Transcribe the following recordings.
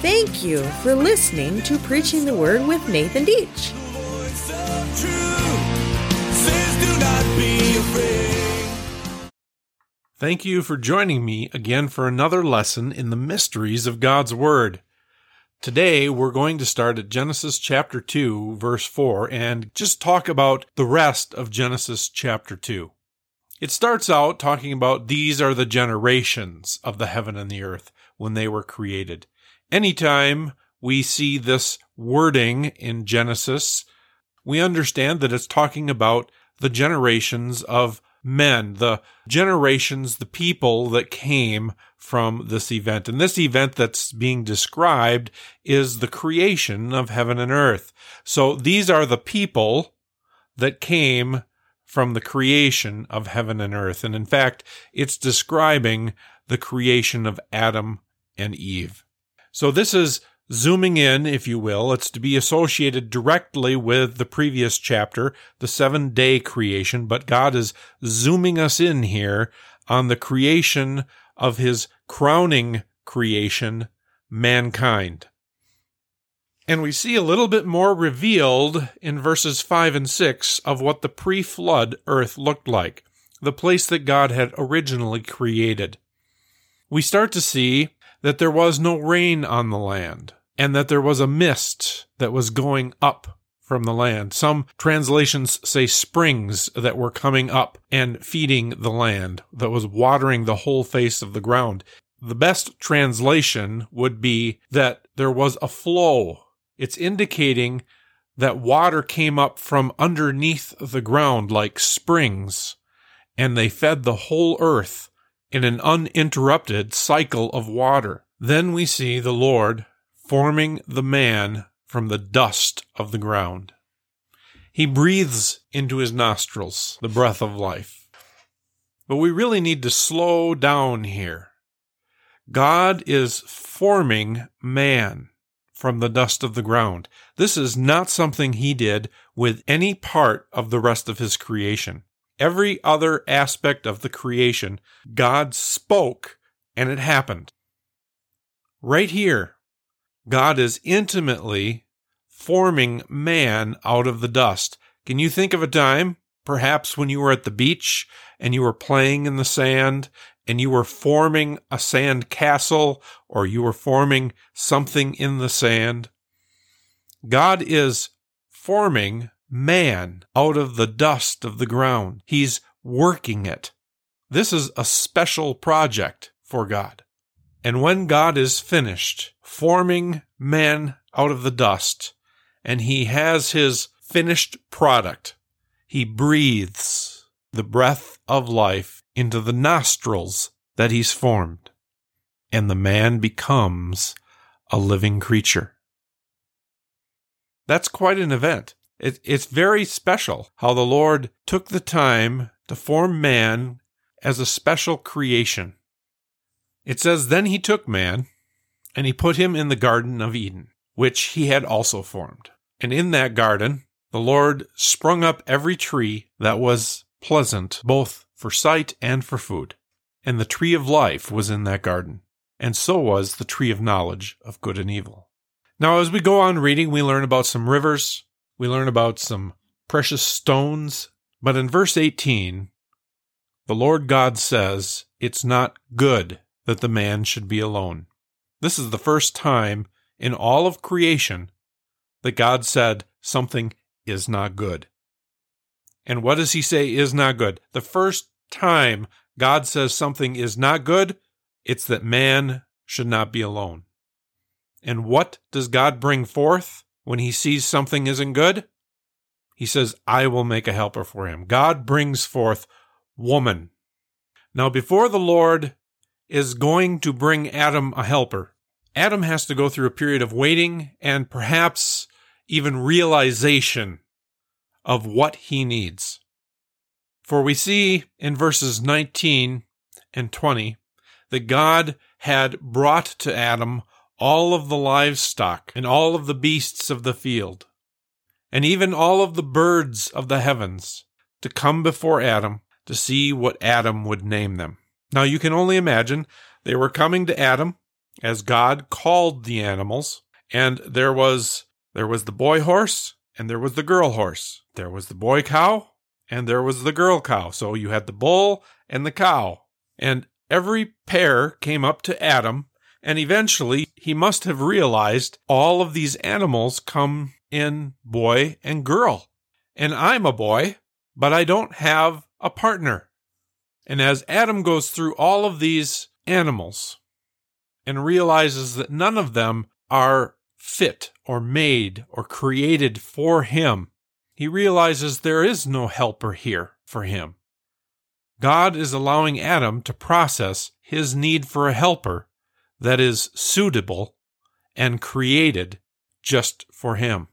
Thank you for listening to Preaching the Word with Nathan Dietsche. Thank you for joining me again for another lesson in the mysteries of God's Word. Today we're going to start at Genesis chapter 2, verse 4, and just talk about the rest of Genesis chapter 2. It starts out talking about these are the generations of the heaven and the earth when they were created. Anytime we see this wording in Genesis, we understand that it's talking about the generations of men, the generations, the people that came from this event. And this event that's being described is the creation of heaven and earth. So these are the people that came from the creation of heaven and earth. And in fact, it's describing the creation of Adam and Eve. So this is zooming in, if you will. It's to be associated directly with the previous chapter, the seven day creation, but God is zooming us in here on the creation of his crowning creation, mankind. And we see a little bit more revealed in verses 5 and 6 of what the pre flood earth looked like, the place that God had originally created. We start to see that there was no rain on the land, and that there was a mist that was going up from the land. Some translations say springs that were coming up and feeding the land, that was watering the whole face of the ground. The best translation would be that there was a flow it's indicating that water came up from underneath the ground like springs, and they fed the whole earth in an uninterrupted cycle of water. Then we see the Lord forming the man from the dust of the ground. He breathes into his nostrils the breath of life. But we really need to slow down here. God is forming man from the dust of the ground. This is not something he did with any part of the rest of his creation. Every other aspect of the creation, God spoke and it happened. Right here, God is intimately forming man out of the dust. Can you think of a time, perhaps when you were at the beach and you were playing in the sand and you were forming a sand castle or you were forming something in the sand. God is forming man out of the dust of the ground. He's working it. This is a special project for God. And when God is finished forming man out of the dust and he has his finished product, he breathes the breath of life into the nostrils that he's formed, and the man becomes a living creature. That's quite an event. It, it's very special how the Lord took the time to form man as a special creation. It says, Then he took man, and he put him in the Garden of Eden, which he had also formed. And in that garden, the Lord sprung up every tree that was pleasant both for sight and for food. And the tree of life was in that garden, and so was the tree of knowledge of good and evil. Now, as we go on reading, we learn about some rivers, we learn about some precious stones, but in verse 18, the Lord God says, It's not good that the man should be alone. This is the first time in all of creation that God said something is not good. And what does he say is not good? The first time God says something is not good, it's that man should not be alone. And what does God bring forth when he sees something isn't good? He says, I will make a helper for him. God brings forth woman. Now, before the Lord is going to bring Adam a helper, Adam has to go through a period of waiting and perhaps even realization of what he needs. For we see in verses 19 and 20 that God had brought to Adam all of the livestock and all of the beasts of the field, and even all of the birds of the heavens to come before Adam to see what Adam would name them. Now you can only imagine they were coming to Adam as God called the animals, and there was there was the boy horse and there was the girl horse. There was the boy cow and there was the girl cow. So you had the bull and the cow. And every pair came up to Adam, and eventually he must have realized all of these animals come in boy and girl. And I'm a boy, but I don't have a partner. And as Adam goes through all of these animals and realizes that none of them are fit or made or created for him, he realizes there is no helper here for him. God is allowing Adam to process his need for a helper that is suitable and created just for him.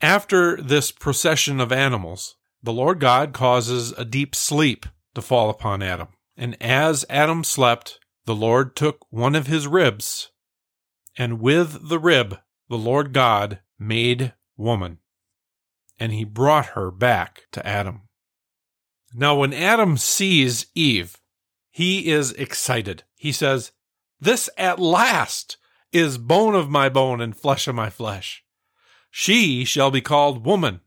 After this procession of animals, the Lord God causes a deep sleep to fall upon Adam. And as Adam slept, the Lord took one of his ribs, and with the rib, the Lord God made woman and he brought her back to Adam. Now, when Adam sees Eve, he is excited. He says, This at last is bone of my bone and flesh of my flesh. She shall be called woman,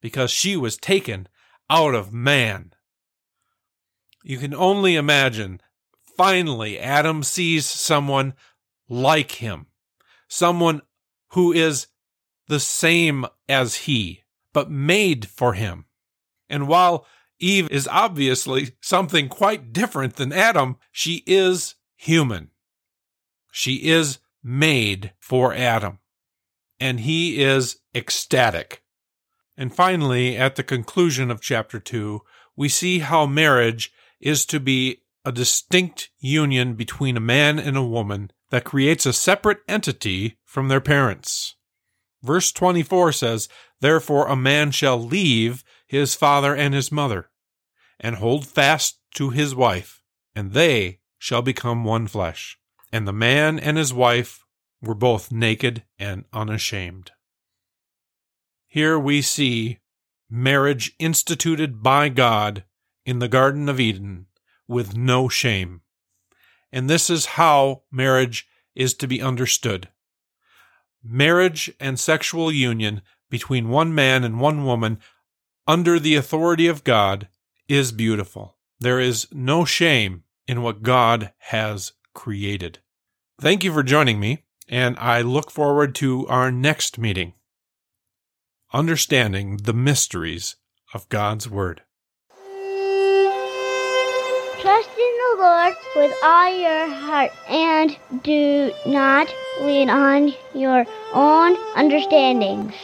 because she was taken out of man. You can only imagine. Finally, Adam sees someone like him, someone who is the same as he, but made for him. And while Eve is obviously something quite different than Adam, she is human. She is made for Adam. And he is ecstatic. And finally, at the conclusion of chapter 2, we see how marriage is to be a distinct union between a man and a woman that creates a separate entity from their parents. Verse 24 says, Therefore a man shall leave his father and his mother, and hold fast to his wife, and they shall become one flesh. And the man and his wife were both naked and unashamed. Here we see marriage instituted by God in the Garden of Eden with no shame. And this is how marriage is to be understood. Marriage and sexual union between one man and one woman under the authority of God is beautiful. There is no shame in what God has created. Thank you for joining me, and I look forward to our next meeting. Understanding the mysteries of God's Word. Trust in the Lord with all your heart and do not lean on your own understandings.